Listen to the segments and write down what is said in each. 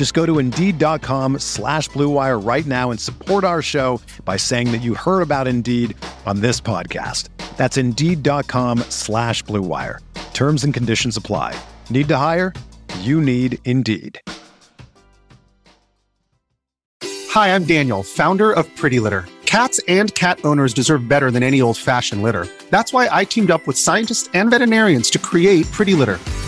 Just go to Indeed.com slash BlueWire right now and support our show by saying that you heard about Indeed on this podcast. That's Indeed.com slash BlueWire. Terms and conditions apply. Need to hire? You need Indeed. Hi, I'm Daniel, founder of Pretty Litter. Cats and cat owners deserve better than any old-fashioned litter. That's why I teamed up with scientists and veterinarians to create Pretty Litter.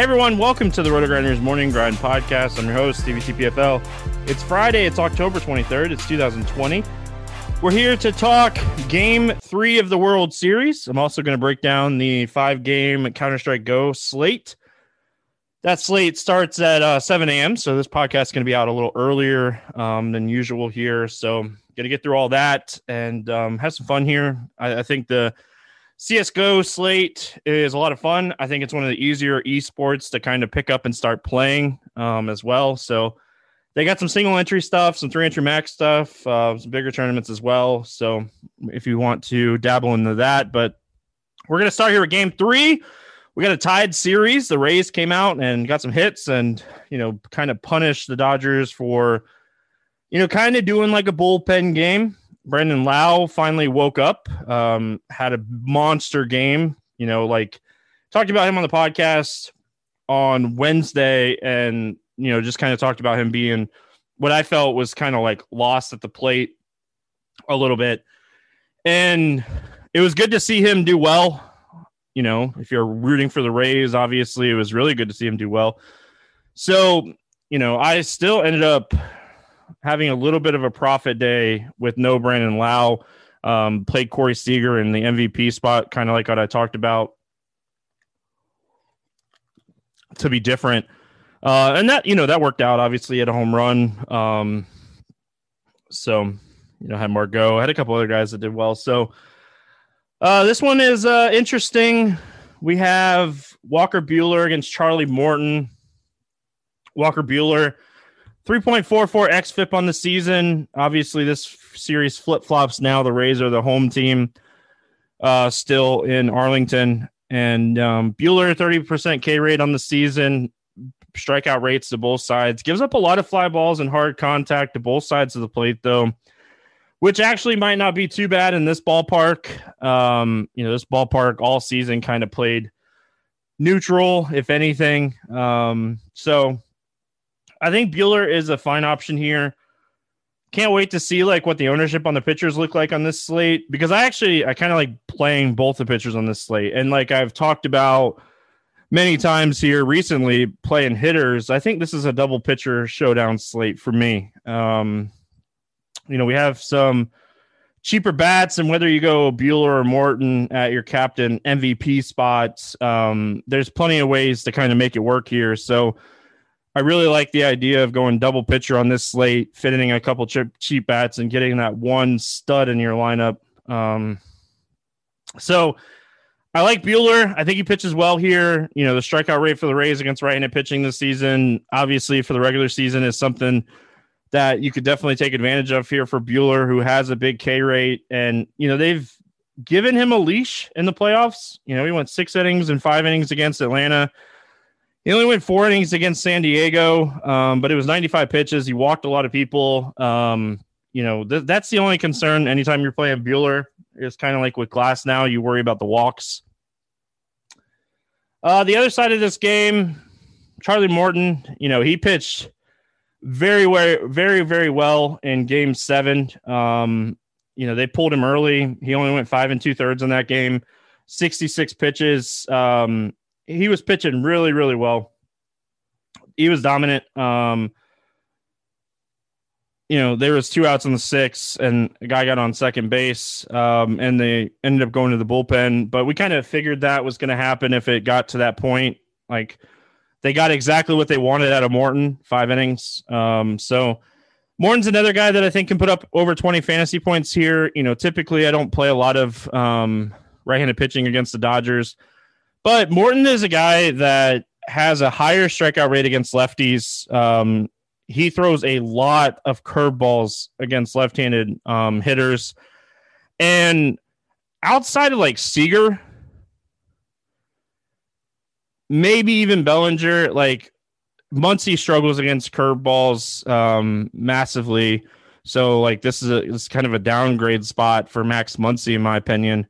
Hey everyone, welcome to the Roto Grinders Morning Grind Podcast. I'm your host, Stevie TPFL. It's Friday, it's October 23rd, it's 2020. We're here to talk game three of the World Series. I'm also going to break down the five game Counter Strike Go slate. That slate starts at uh, 7 a.m. So this podcast is going to be out a little earlier um, than usual here. So, going to get through all that and um, have some fun here. I, I think the CSGO slate is a lot of fun. I think it's one of the easier esports to kind of pick up and start playing um, as well. So they got some single entry stuff, some three entry max stuff, uh, some bigger tournaments as well. So if you want to dabble into that, but we're going to start here with game three. We got a tied series. The Rays came out and got some hits and, you know, kind of punished the Dodgers for, you know, kind of doing like a bullpen game. Brandon Lowe finally woke up, um, had a monster game. You know, like talked about him on the podcast on Wednesday, and you know, just kind of talked about him being what I felt was kind of like lost at the plate a little bit, and it was good to see him do well. You know, if you're rooting for the Rays, obviously it was really good to see him do well. So, you know, I still ended up having a little bit of a profit day with no Brandon Lowe. Um, played Corey Seager in the MVP spot, kind of like what I talked about to be different. Uh, and that, you know, that worked out obviously at a home run. Um, so, you know, had Margot, I had a couple other guys that did well. So, uh, this one is uh, interesting. We have Walker Buehler against Charlie Morton. Walker Buehler 3.44 xFIP on the season. Obviously, this series flip flops now. The Rays are the home team, uh, still in Arlington. And um, Buehler, 30% K rate on the season, strikeout rates to both sides. Gives up a lot of fly balls and hard contact to both sides of the plate, though, which actually might not be too bad in this ballpark. Um, you know, this ballpark all season kind of played neutral, if anything. Um, so, I think Buehler is a fine option here. Can't wait to see like what the ownership on the pitchers look like on this slate because I actually I kind of like playing both the pitchers on this slate and like I've talked about many times here recently playing hitters. I think this is a double pitcher showdown slate for me. Um, you know, we have some cheaper bats, and whether you go Buehler or Morton at your captain MVP spots, um, there's plenty of ways to kind of make it work here. So I really like the idea of going double pitcher on this slate, fitting a couple cheap, cheap bats, and getting that one stud in your lineup. Um, So I like Buehler. I think he pitches well here. You know, the strikeout rate for the Rays against right-handed pitching this season, obviously for the regular season, is something that you could definitely take advantage of here for Buehler, who has a big K rate. And, you know, they've given him a leash in the playoffs. You know, he went six innings and five innings against Atlanta. He only went four innings against San Diego, um, but it was 95 pitches. He walked a lot of people. Um, you know, th- that's the only concern anytime you're playing Buehler. It's kind of like with Glasnow, you worry about the walks. Uh, the other side of this game, Charlie Morton, you know, he pitched very, very, very, very well in game seven. Um, you know, they pulled him early. He only went five and two thirds in that game, 66 pitches. Um, he was pitching really, really well. He was dominant. Um, you know, there was two outs in the six, and a guy got on second base, um, and they ended up going to the bullpen. But we kind of figured that was going to happen if it got to that point. Like they got exactly what they wanted out of Morton, five innings. Um, so Morton's another guy that I think can put up over 20 fantasy points here. You know, typically I don't play a lot of um, right-handed pitching against the Dodgers, but Morton is a guy that has a higher strikeout rate against lefties. Um, he throws a lot of curveballs against left-handed um, hitters, and outside of like Seager, maybe even Bellinger, like Muncy struggles against curveballs um, massively. So like this is a this is kind of a downgrade spot for Max Muncy in my opinion.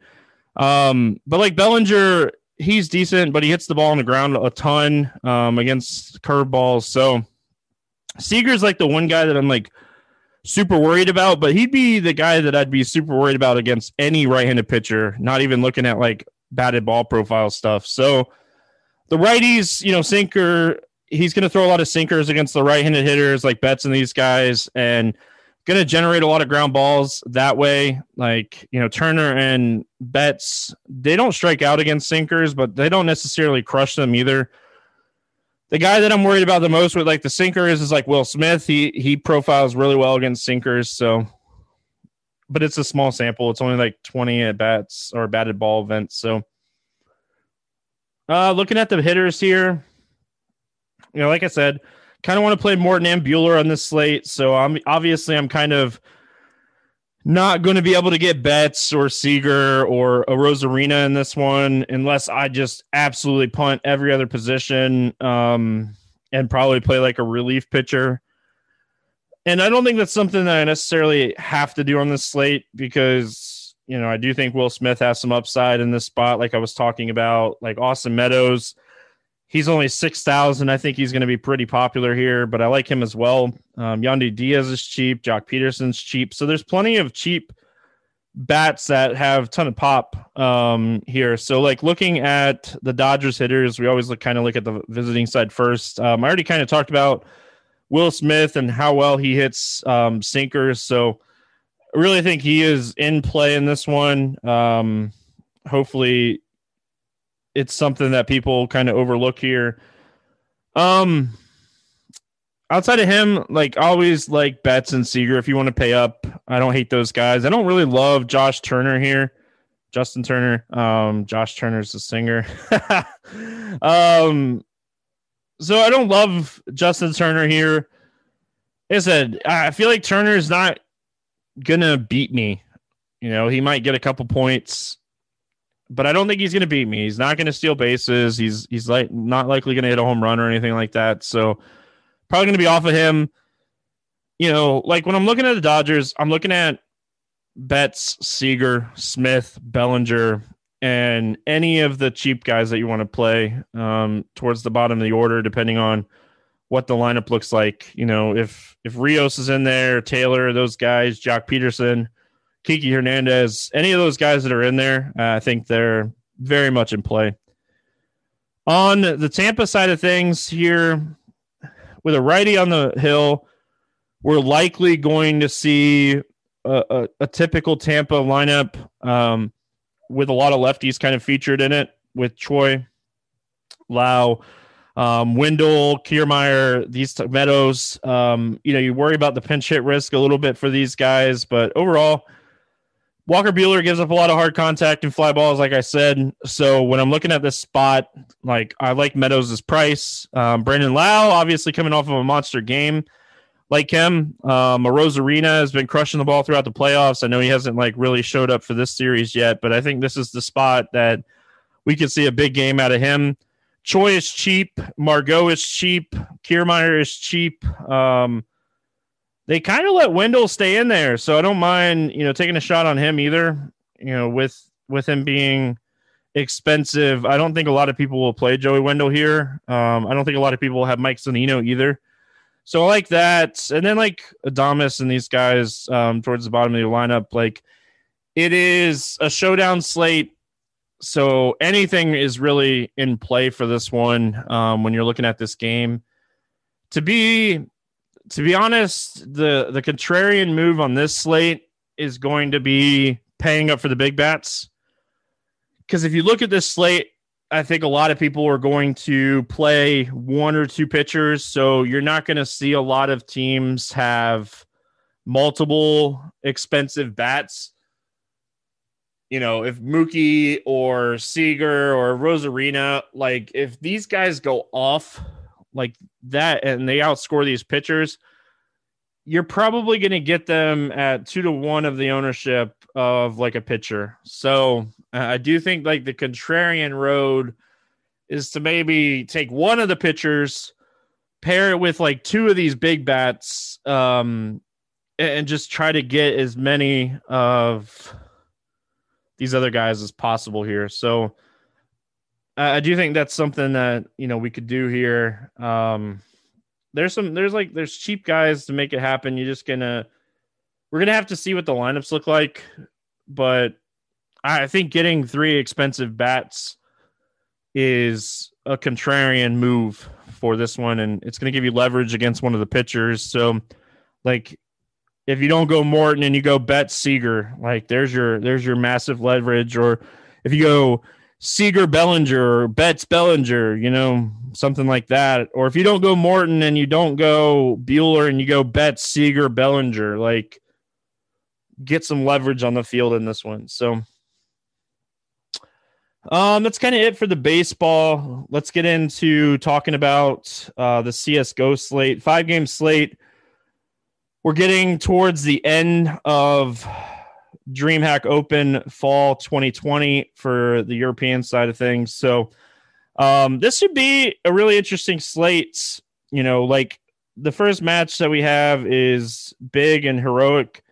Um, but like Bellinger, he's decent, but he hits the ball on the ground a ton um, against curveballs. So Seager's like the one guy that I'm like super worried about, but he'd be the guy that I'd be super worried about against any right-handed pitcher, not even looking at like batted ball profile stuff. So the righties, you know, sinker he's going to throw a lot of sinkers against the right-handed hitters like Betts and these guys, and going to generate a lot of ground balls that way. Like you know, Turner and Betts, they don't strike out against sinkers, but they don't necessarily crush them either. The guy that I'm worried about the most with like the sinkers is like Will Smith. He he profiles really well against sinkers, so. But it's a small sample. It's only like 20 at bats or batted ball events. So, uh, looking at the hitters here, you know, like I said, kind of want to play Morton and Buehler on this slate. So I'm obviously I'm kind of not going to be able to get Betts or Seager or Arozarena in this one unless I just absolutely punt every other position um, and probably play like a relief pitcher. And I don't think that's something that I necessarily have to do on this slate because, you know, I do think Will Smith has some upside in this spot, like I was talking about, like Austin Meadows He's only 6,000. I think he's going to be pretty popular here, but I like him as well. Um, Yandy Diaz is cheap. Joc Pederson's cheap. So there's plenty of cheap bats that have ton of pop um, here. So like looking at the Dodgers hitters, we always look kind of look at the visiting side first. Um, I already kind of talked about Will Smith and how well he hits um, sinkers. So I really think he is in play in this one. Um, hopefully it's something that people kind of overlook here. Um, outside of him, like always, like Betts and Seager. If you want to pay up, I don't hate those guys. I don't really love Josh Turner here. Justin Turner. Um, Josh Turner's the singer. um, so I don't love Justin Turner here. Like I said, I feel like Turner is not gonna beat me. You know, he might get a couple points but I don't think he's going to beat me. He's not going to steal bases. He's he's like not likely going to hit a home run or anything like that. So probably going to be off of him. You know, like when I'm looking at the Dodgers, I'm looking at Betts, Seager, Smith, Bellinger, and any of the cheap guys that you want to play um, towards the bottom of the order, depending on what the lineup looks like. You know, if if Rios is in there, Taylor, those guys, Joc Pederson Kiki Hernandez, any of those guys that are in there, uh, I think they're very much in play. On the Tampa side of things here, with a righty on the hill, we're likely going to see a, a, a typical Tampa lineup um, with a lot of lefties kind of featured in it with Choi, Lowe, um, Wendle, Kiermaier, these t- Meadows. Um, you know, you worry about the pinch hit risk a little bit for these guys, but overall – Walker Buehler gives up a lot of hard contact and fly balls, like I said. So when I'm looking at this spot, like I like Meadows' price. Um, Brandon Lowe, obviously coming off of a monster game, like him. Um, Arozarena has been crushing the ball throughout the playoffs. I know he hasn't like really showed up for this series yet, but I think this is the spot that we could see a big game out of him. Choi is cheap. Margot is cheap. Kiermaier is cheap. Um, they kind of let Wendle stay in there, so I don't mind you know taking a shot on him either. You know, with with him being expensive, I don't think a lot of people will play Joey Wendle here. Um, I don't think a lot of people will have Mike Zunino either. So I like that, and then like Adames and these guys um, towards the bottom of the lineup, like it is a showdown slate. So anything is really in play for this one um, when you're looking at this game. To be to be honest, the the contrarian move on this slate is going to be paying up for the big bats. Because if you look at this slate, I think a lot of people are going to play one or two pitchers. So you're not going to see a lot of teams have multiple expensive bats. You know, if Mookie or Seager or Arozarena, like if these guys go off like that and they outscore these pitchers, you're probably going to get them at two to one of the ownership of like a pitcher. So uh, I do think like the contrarian road is to maybe take one of the pitchers, pair it with like two of these big bats, um, and just try to get as many of these other guys as possible here. So I do think that's something that you know we could do here. Um, there's some there's like there's cheap guys to make it happen. You're just gonna we're gonna have to see what the lineups look like, but I think getting three expensive bats is a contrarian move for this one, and it's gonna give you leverage against one of the pitchers. So, like, if you don't go Morton and you go Bet Seager, like there's your there's your massive leverage, or if you go Seager Bellinger or Betts Bellinger, you know, something like that. Or if you don't go Morton and you don't go Buehler and you go Betts, Seager, Bellinger, like get some leverage on the field in this one. So um that's kind of it for the baseball. Let's get into talking about uh the CS:GO slate, five game slate. We're getting towards the end of DreamHack Open Fall 2020 for the European side of things. So um, this should be a really interesting slate. You know, like the first match that we have is big and heroic.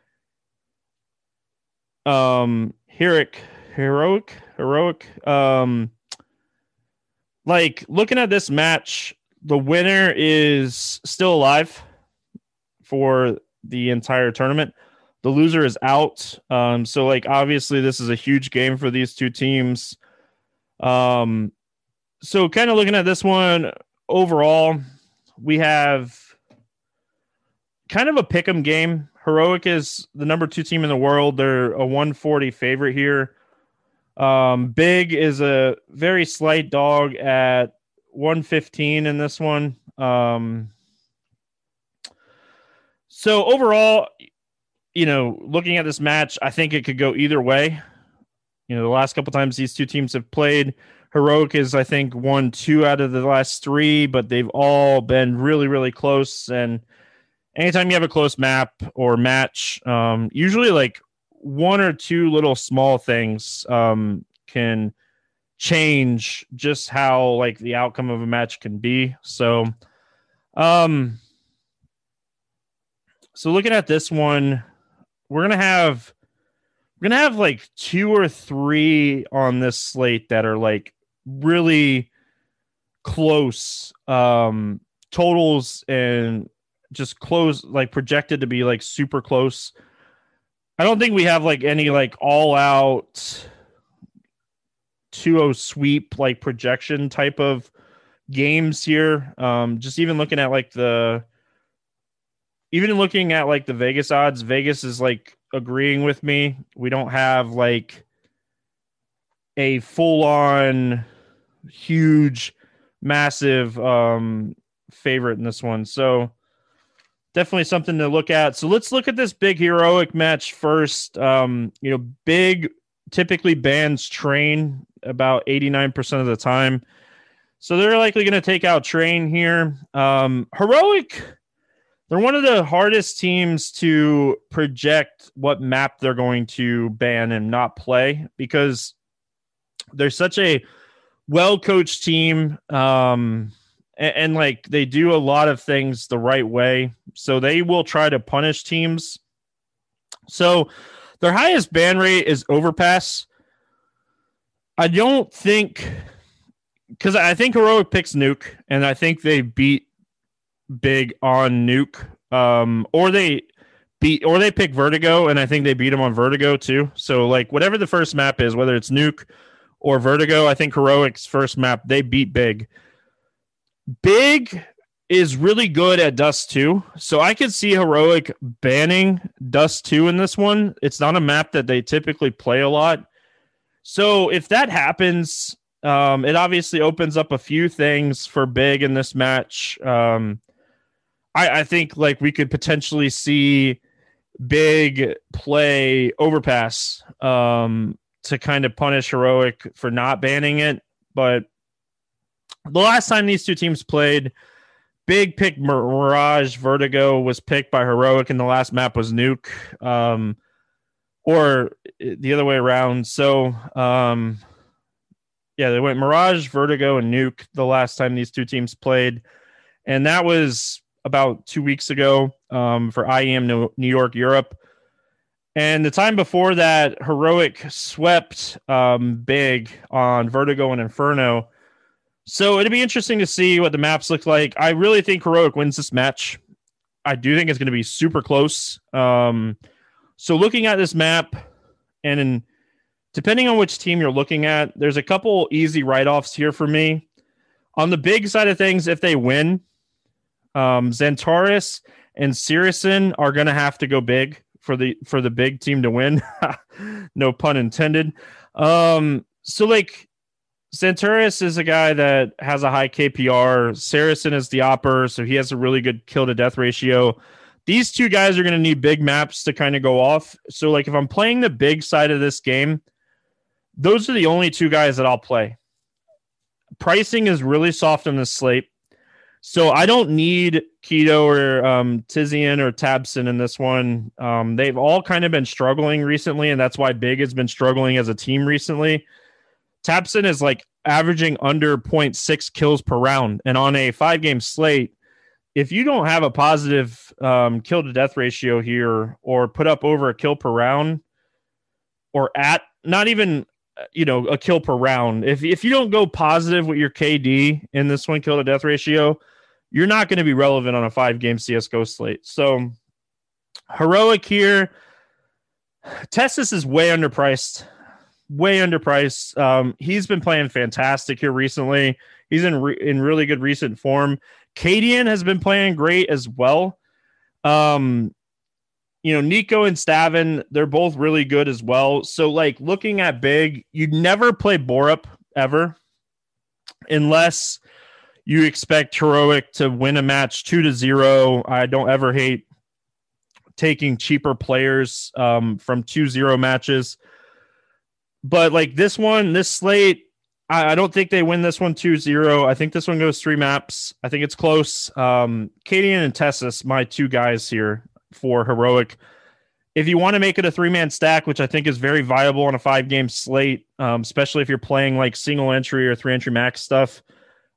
Um, heroic, heroic, heroic. Um, like looking at this match, the winner is still alive for the entire tournament the loser is out. Um, so like obviously this is a huge game for these two teams. Um, so kind of looking at this one overall, we have kind of a pick 'em game. Heroic is the number two team in the world. They're a 140 favorite here. Um, Big is a very slight dog at 115 in this one. Um, so overall, you know, looking at this match, I think it could go either way. You know, the last couple times these two teams have played, Heroic is, I think, won two out of the last three, but they've all been really, really close. And anytime you have a close map or match, um, usually like one or two little small things um, can change just how like the outcome of a match can be. So, um, so looking at this one, we're gonna have we're gonna have like two or three on this slate that are like really close um totals and just close like projected to be like super close. I don't think we have like any like all out 2-0 sweep like projection type of games here. Um just even looking at like the even looking at like the Vegas odds, Vegas is like agreeing with me. We don't have like a full on huge massive um favorite in this one. So definitely something to look at. So let's look at this big heroic match first. Um, you know, big typically bans train about 89% of the time. So they're likely going to take out train here. Um, heroic, they're one of the hardest teams to project what map they're going to ban and not play because they're such a well coached team. Um, and, and like they do a lot of things the right way. So they will try to punish teams. So their highest ban rate is overpass. I don't think because I think heroic picks nuke, and I think they beat big on nuke. Um, or they beat or they pick vertigo, and I think they beat them on vertigo too. So like whatever the first map is, whether it's nuke or vertigo, I think heroic's first map they beat big. Big is really good at Dust 2. So I could see Heroic banning Dust 2 in this one. It's not a map that they typically play a lot. So if that happens, um, it obviously opens up a few things for Big in this match. Um, I, I think like we could potentially see Big play Overpass um, to kind of punish Heroic for not banning it. But the last time these two teams played, Big pick Mirage Vertigo was picked by Heroic, and the last map was Nuke, um, or the other way around. So, um, yeah, they went Mirage, Vertigo, and Nuke the last time these two teams played, and that was about two weeks ago um, for IEM New York Europe. And the time before that, Heroic swept um, big on Vertigo and Inferno. So it'd be interesting to see what the maps look like. I really think Heroic wins this match. I do think it's going to be super close. Um, so looking at this map, and in, depending on which team you're looking at, there's a couple easy write offs here for me. On the big side of things, if they win, um, Xantares and syrsoN are going to have to go big for the for the big team to win. no pun intended. Um, so like Xantares is a guy that has a high KPR. syrsoN is the AWPer, so he has a really good kill to death ratio. These two guys are going to need big maps to kind of go off. So, like, if I'm playing the big side of this game, those are the only two guys that I'll play. Pricing is really soft on this slate. So I don't need k1to or um, Tizian or tabseN in this one. Um, they've all kind of been struggling recently, and that's why Big has been struggling as a team recently. tabseN is like averaging under 0.6 kills per round. And on a five game slate, if you don't have a positive um, kill to death ratio here or put up over a kill per round or at not even you know a kill per round if if you don't go positive with your KD in this one kill to death ratio you're not going to be relevant on a five game CSGO slate so heroic here TeSeS is way underpriced way underpriced. Um, he's been playing fantastic here recently. He's in re- in really good recent form. Cadian has been playing great as well. Um, you know, Nico and stavn, they're both really good as well. So, like looking at big, you'd never play Borup ever unless you expect Heroic to win a match two to zero. I don't ever hate taking cheaper players um, from two zero matches but like this one, this slate, I, I don't think they win this one 2-0. I think this one goes three maps. I think it's close. Um, and TeSeS, my two guys here for heroic. If you want to make it a three man stack, which I think is very viable on a five game slate, um, especially if you're playing like single entry or three entry max stuff,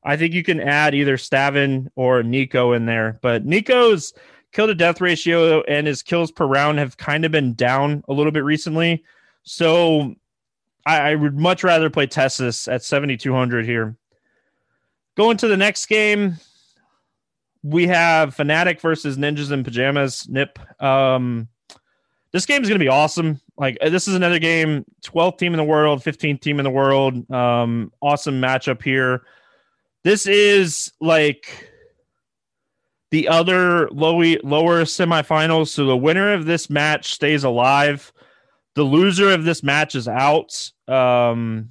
I think you can add either stavn or Nico in there. But Nico's kill to death ratio and his kills per round have kind of been down a little bit recently. So I, I would much rather play TeSeS at 7,200 here. Going to the next game, we have Fnatic versus Ninjas in Pajamas. Nip. Um, this game is going to be awesome. Like this is another game, 12th team in the world, 15th team in the world. Um, awesome matchup here. This is like the other lowy lower semifinals. So the winner of this match stays alive the loser of this match is out. Um,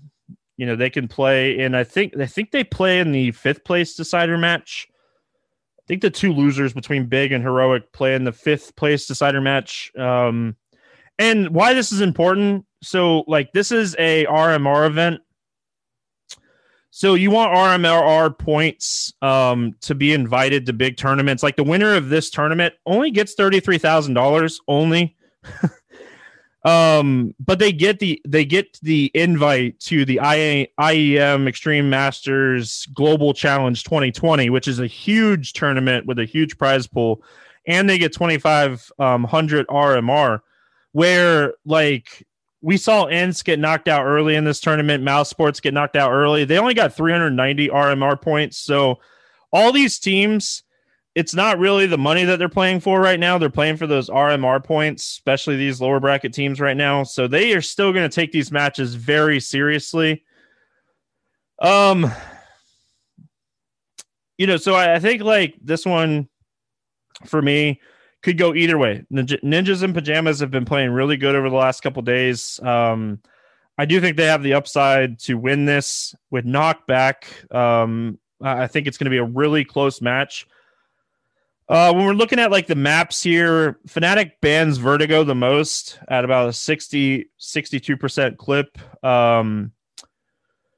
you know, they can play and I think I think they play in the fifth place decider match. Think the two losers between Big and Heroic play in the fifth place decider match. Um, and why this is important. So, like, this is a RMR event. So you want RMR points um, to be invited to big tournaments. Like the winner of this tournament only gets thirty three thousand dollars only. um, but they get the they get the invite to the IA, IEM Extreme Masters Global Challenge 2020, which is a huge tournament with a huge prize pool, and they get twenty five um, hundred RMR. Where like we saw ENCE get knocked out early in this tournament. Mousesports get knocked out early. They only got 390 RMR points. So all these teams, it's not really the money that they're playing for right now. They're playing for those RMR points, especially these lower bracket teams right now. So they are still going to take these matches very seriously. Um, you know, so I, I think like this one for me, could go either way. Ninja, Ninjas in pajamas have been playing really good over the last couple days. Um, I do think they have the upside to win this with knockback. Um, I think it's going to be a really close match. Uh, when we're looking at like the maps here, Fnatic bans Vertigo the most at about a 60, 62% clip, um,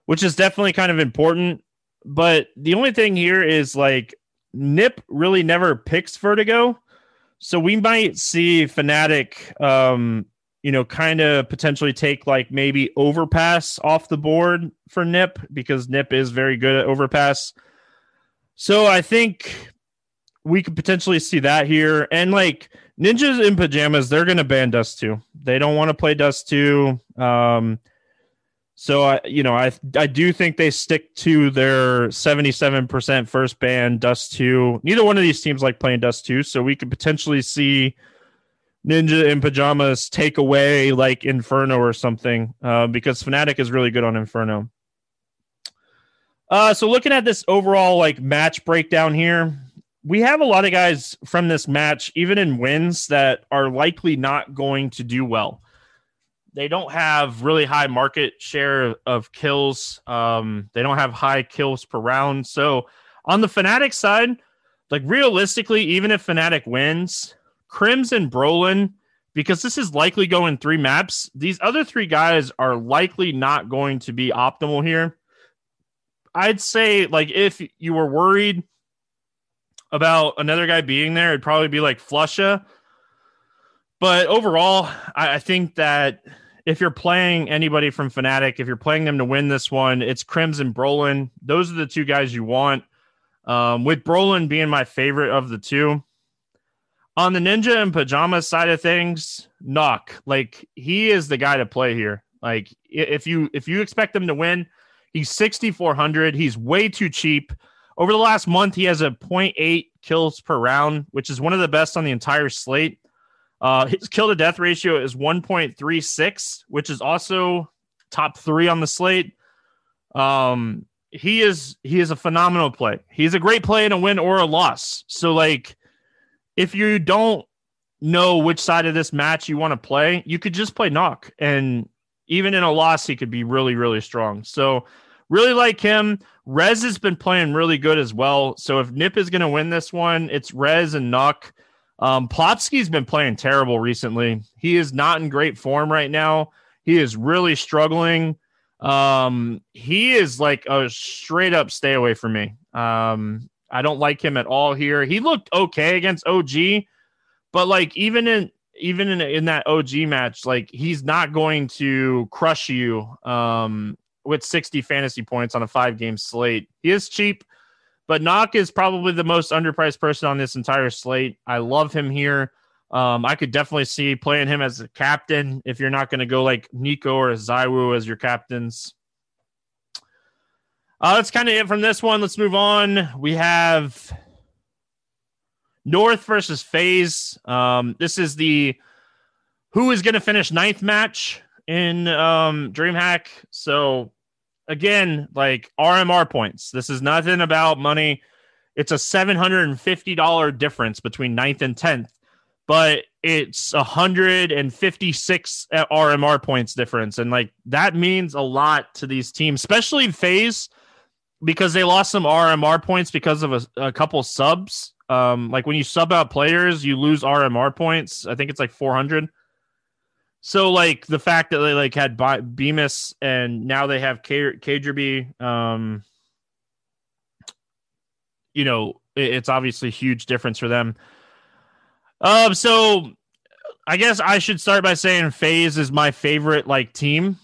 which is definitely kind of important. But the only thing here is like Nip really never picks Vertigo. So we might see Fnatic, um, you know, kind of potentially take like maybe overpass off the board for Nip because Nip is very good at overpass. So I think we could potentially see that here. And like ninjas in pajamas, they're going to ban Dust 2. They don't want to play Dust 2. Um, so I, you know, I I do think they stick to their 77% first ban, Dust 2. Neither one of these teams like playing Dust 2, so we could potentially see Ninja in pajamas take away like Inferno or something, uh, because Fnatic is really good on Inferno. Uh, so looking at this overall like match breakdown here, we have a lot of guys from this match, even in wins, that are likely not going to do well they don't have really high market share of kills. Um, they don't have high kills per round. So on the Fnatic side, like realistically, even if Fnatic wins, Crimson Brollan, because this is likely going three maps, these other three guys are likely not going to be optimal here. I'd say like if you were worried about another guy being there, it'd probably be like Flusha. But overall, I, I think that if you're playing anybody from Fnatic, if you're playing them to win this one, it's Crimson Brollan. Those are the two guys you want. Um, with Brollan being my favorite of the two. On the Ninja and Pajama side of things, Knock, like he is the guy to play here. Like if you if you expect him to win, he's 6400. He's way too cheap. Over the last month, he has a 0.8 kills per round, which is one of the best on the entire slate. Uh, his kill to death ratio is 1.36, which is also top three on the slate. Um, he is he is a phenomenal play. He's a great play in a win or a loss. So like, if you don't know which side of this match you want to play, you could just play knock, and even in a loss, he could be really really strong. So really like him. Rez has been playing really good as well. So if Nip is going to win this one, it's Rez and Knock. Um, Plopski's been playing terrible recently. He is not in great form right now. He is really struggling. Um, he is like a straight up stay away from me. Um, I don't like him at all here. He looked okay against OG, but like even in even in in that OG match, like he's not going to crush you um with 60 fantasy points on a five game slate. He is cheap. But Knock is probably the most underpriced person on this entire slate. I love him here. Um, I could definitely see playing him as a captain if you're not going to go like Nico or ZywOo as your captains. Uh, that's kind of it from this one. Let's move on. We have North versus FaZe. Um, this is the who is going to finish ninth match in um, DreamHack. So again, like RMR points. This is nothing about money. It's a $750 difference between ninth and 10th, but it's 156 RMR points difference. And like that means a lot to these teams, especially FaZe, because they lost some RMR points because of a, a couple subs. Um, like when you sub out players, you lose RMR points. I think it's like 400. So like the fact that they like had Bymas and now they have K- um, you know, it's obviously a huge difference for them. Um, so I guess I should start by saying FaZe is my favorite like team.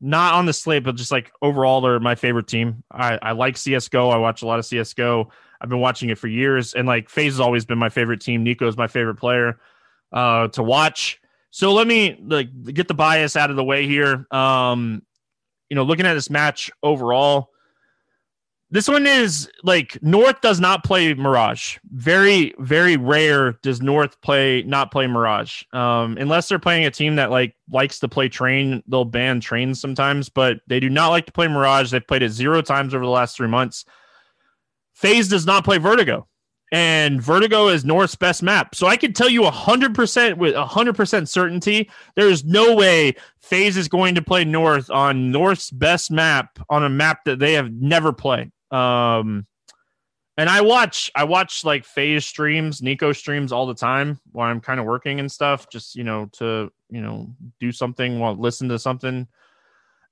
Not on the slate, but just like overall, they're my favorite team. I, I like CSGO. I watch a lot of CSGO. I've been watching it for years. And like FaZe has always been my favorite team. Nico is my favorite player uh, to watch. So let me like get the bias out of the way here. Um, you know, looking at this match overall, this one is like North does not play Mirage. Very, very rare does North play not play Mirage. Um, unless they're playing a team that like likes to play train, they'll ban trains sometimes, but they do not like to play Mirage. They've played it zero times over the last three months. FaZe does not play Vertigo and Vertigo is North's best map. So I can tell you 100% with 100% certainty, there is no way FaZe is going to play North on North's best map on a map that they have never played. Um, and I watch, I watch like FaZe streams, Nico streams all the time while I'm kind of working and stuff, just, you know, to, you know, do something while listen to something.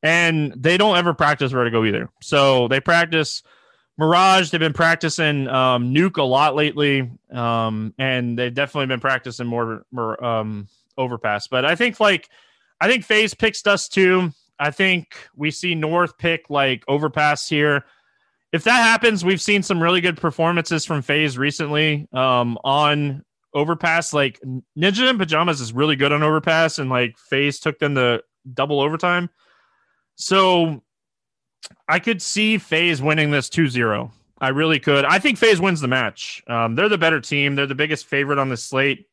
And they don't ever practice Vertigo either. So they practice – Mirage, they've been practicing um, Nuke a lot lately, um, and they've definitely been practicing more, more um, Overpass. But I think like I think FaZe picks Dust too. I think we see North pick like Overpass here. If that happens, we've seen some really good performances from FaZe recently um, on Overpass. Like Ninja in Pajamas is really good on Overpass, and like FaZe took them to double overtime. So I could see FaZe winning this 2-0. I really could. I think FaZe wins the match. Um, they're the better team. They're the biggest favorite on the slate.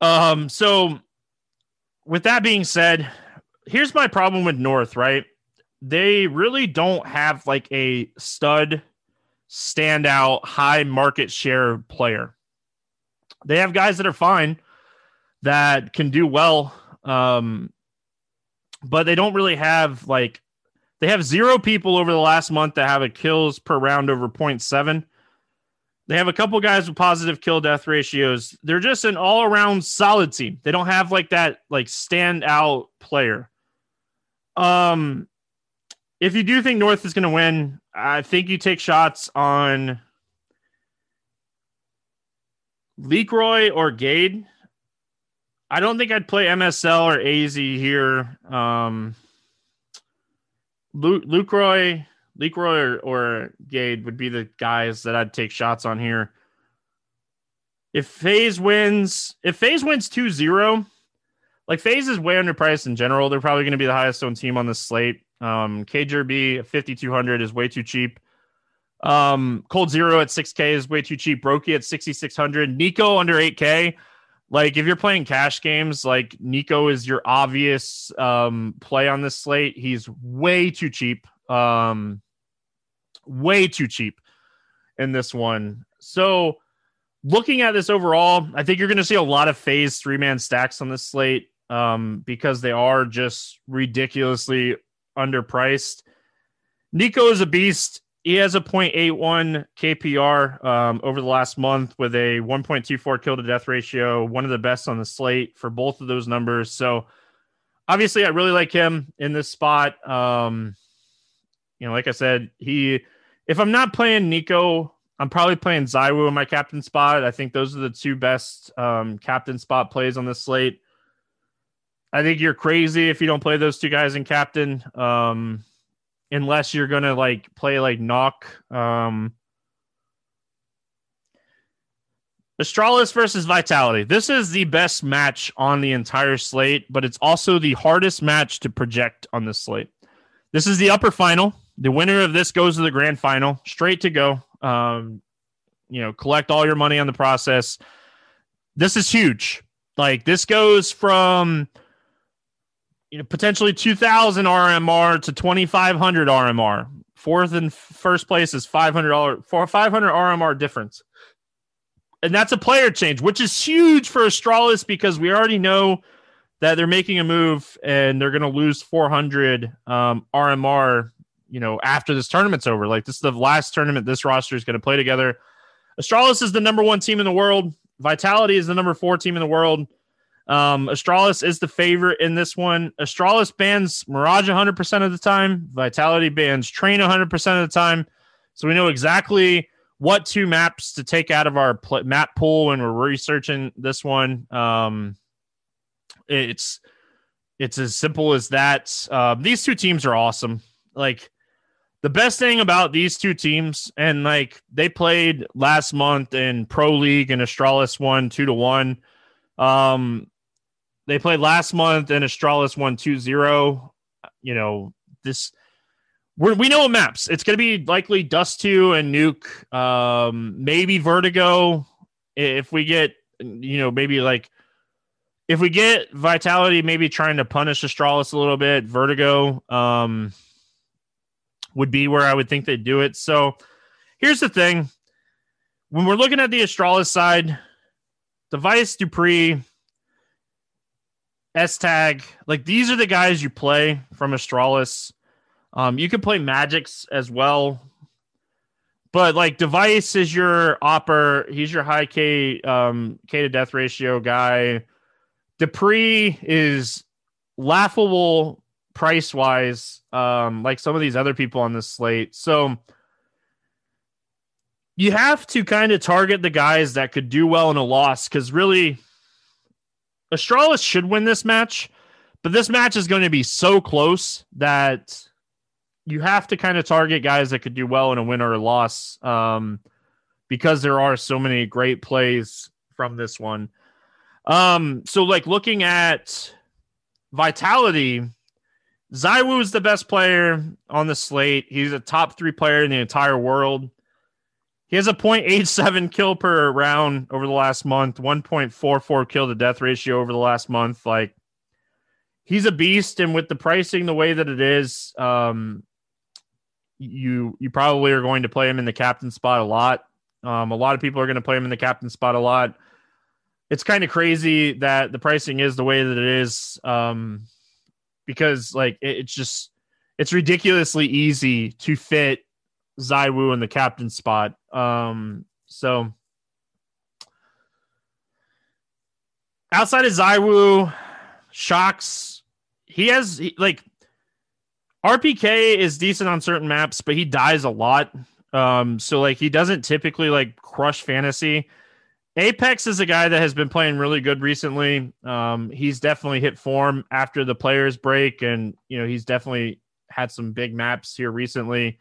Um, so with that being said, here's my problem with North, right? They really don't have like a stud standout high market share player. They have guys that are fine that can do well. Um, but they don't really have like they have zero people over the last month that have a kills per round over 0.7. They have a couple guys with positive kill death ratios. They're just an all around solid team. They don't have like that like standout player. Um, if you do think North is going to win, I think you take shots on Lekr0 or Gade. I don't think I'd play MSL or AZ here. Um, Luke, Lekr0, or, or Gade would be the guys that I'd take shots on here. If FaZe wins, if FaZe wins 2 0, like FaZe is way underpriced in general. They're probably going to be the highest owned team on this slate. Um, KJB 5,200 is way too cheap. Um, coldzera at 6K is way too cheap. broky at 6,600. Nico under 8K. Like if you're playing cash games, like Nico is your obvious um, play on this slate. He's way too cheap. Um, way too cheap in this one. So looking at this overall, I think you're going to see a lot of FaZe three man stacks on this slate um, because they are just ridiculously underpriced. Nico is a beast. He has a 0.81 KPR um, over the last month with a 1.24 kill to death ratio, one of the best on the slate for both of those numbers. So, obviously, I really like him in this spot. Um, you know, like I said, he, if I'm not playing Nico, I'm probably playing ZywOo in my captain spot. I think those are the two best um, captain spot plays on this slate. I think you're crazy if you don't play those two guys in captain. Um, unless you're gonna like play like knock um Astralis versus Vitality. This is the best match on the entire slate, but it's also the hardest match to project on this slate. This is the upper final. The winner of this goes to the grand final, straight to go. Um, you know, collect all your money on the process. This is huge. Like this goes from you know, potentially 2000 RMR to 2500 RMR. Fourth and first place is $500 for 500 RMR difference. And that's a player change, which is huge for Astralis because we already know that they're making a move and they're going to lose 400 um, RMR, you know, after this tournament's over. Like this is the last tournament this roster is going to play together. Astralis is the number one team in the world. Vitality is the number four team in the world. Um, Astralis is the favorite in this one. Astralis bans Mirage 100% of the time. Vitality bans Train 100% of the time. So we know exactly what two maps to take out of our pl- map pool when we're researching this one. Um, it's it's as simple as that. Uh, these two teams are awesome. Like the best thing about these two teams, and like they played last month in Pro League and Astralis won two to one. Um, they played last month and Astralis won 2-0. You know, this we're, we know maps. It's going to be likely Dust 2 and Nuke, um, maybe Vertigo. If we get, you know, maybe like if we get Vitality, maybe trying to punish Astralis a little bit, Vertigo um, would be where I would think they'd do it. So here's the thing when we're looking at the Astralis side, Device dupreeh, S Tag, like these are the guys you play from Astralis. Um, you can play Magisk as well, but like Device is your AWPer. He's your high K um, K to death ratio guy. dupreeh is laughable price wise, um, like some of these other people on this slate. So you have to kind of target the guys that could do well in a loss because really, Astralis should win this match, but this match is going to be so close that you have to kind of target guys that could do well in a win or a loss um, because there are so many great plays from this one. Um, so, like looking at Vitality, ZywOo is the best player on the slate. He's a top three player in the entire world. He has a 0.87 kill per round over the last month, 1.44 kill to death ratio over the last month. Like he's a beast, and with the pricing the way that it is, um, you you probably are going to play him in the captain spot a lot. Um, a lot of people are going to play him in the captain spot a lot. It's kind of crazy that the pricing is the way that it is, um, because like it, it's just it's ridiculously easy to fit ZywOo in the captain spot. Um, so outside of ZywOo, shox, he has he, like RPK is decent on certain maps, but he dies a lot. Um, so like he doesn't typically like crush fantasy. Apex is a guy that has been playing really good recently. Um, he's definitely hit form after the players break, and you know he's definitely had some big maps here recently.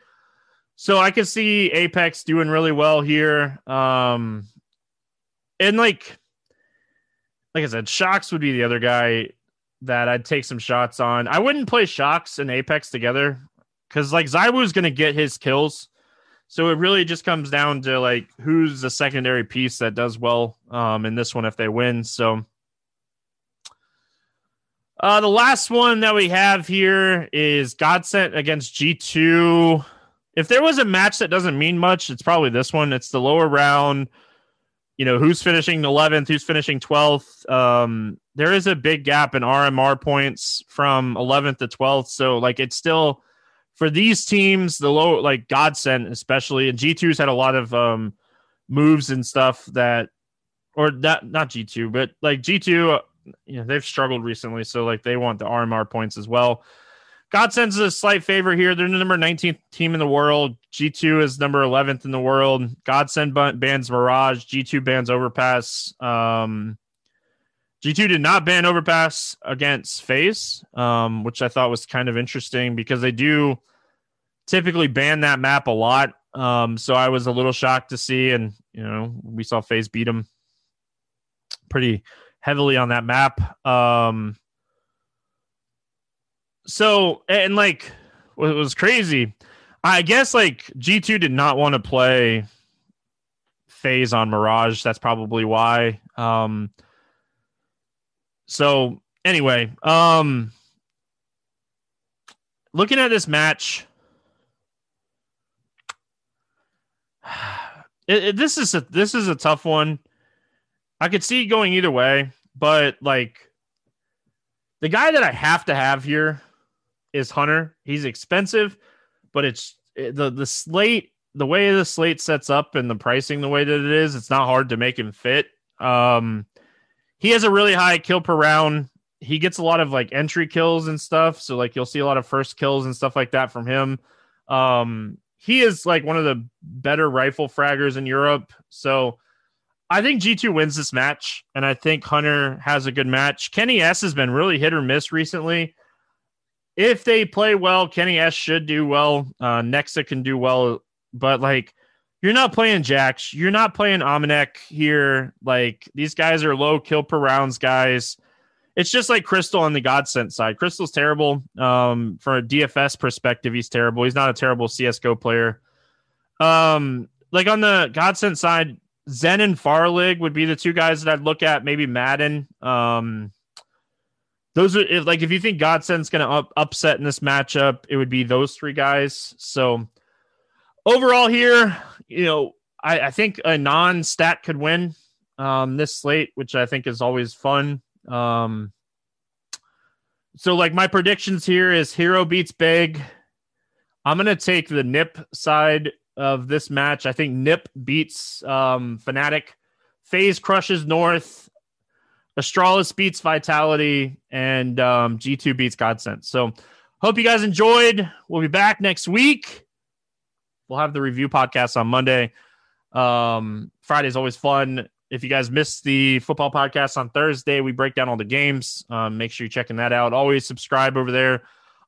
So I can see Apex doing really well here. Um, and like, like I said, shox would be the other guy that I'd take some shots on. I wouldn't play shox and Apex together because like ZywOo is going to get his kills. So it really just comes down to like who's the secondary piece that does well um, in this one if they win. So uh, the last one that we have here is Godsent against G2. If there was a match that doesn't mean much, it's probably this one. It's the lower round you know who's finishing 11th who's finishing 12th um, there is a big gap in rmr points from 11th to 12th so like it's still for these teams the low like godsent especially and g2's had a lot of um, moves and stuff that or that not g2 but like g2 you know they've struggled recently. So like they want the rmr points as well Godsent's a slight favor here. They're the number 19th team in the world. G2 is number 11th in the world. Godsent bans Mirage. G2 bans Overpass. Um, G2 did not ban Overpass against FaZe, um, which I thought was kind of interesting because they do typically ban that map a lot. Um, so I was a little shocked to see, and you know, we saw FaZe beat them pretty heavily on that map. Um, so and like what was crazy i guess like g2 did not want to play FaZe on mirage. That's probably why. Um so anyway um looking at this match it, it, this is a this is a tough one. I could see going either way but like the guy that i have to have here is Hunter. He's expensive, but it's the the slate the way the slate sets up and the pricing the way that it is, it's not hard to make him fit. Um, he has a really high kill per round. He gets a lot of like entry kills and stuff. So like you'll see a lot of first kills and stuff like that from him. Um, he is like one of the better rifle fraggers in Europe. So I think G2 wins this match, and I think Hunter has a good match. Kenny S has been really hit or miss recently. If they play well, Kenny S should do well. Uh, Nexa can do well, but like you're not playing JaCkz, you're not playing Amanek here. Like these guys are low kill per rounds guys. It's just like kRYSTAL on the Godsent side. kRYSTAL's terrible. Um, from a DFS perspective, he's terrible. He's not a terrible CSGO player. Um, like on the Godsent side, zehN and Farlig would be the two guys that I'd look at. Maybe maden. Um, those are if, like if you think Godsent's going to up, upset in this matchup, it would be those three guys. So overall, here, you know, I, I think a non-stat could win um, this slate, which I think is always fun. Um, so like my predictions here is Hero beats Big. I'm gonna take the Nip side of this match. I think Nip beats um, Fnatic. FaZe crushes North. Astralis beats Vitality, and um, G2 beats Godsent. So, hope you guys enjoyed. We'll be back next week. We'll have the review podcast on Monday. Um, Friday is always fun. If you guys missed the football podcast on Thursday, we break down all the games. Um, make sure you're checking that out. Always subscribe over there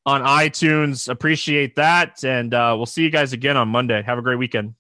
on iTunes. Appreciate that. And uh, we'll see you guys again on Monday. Have a great weekend.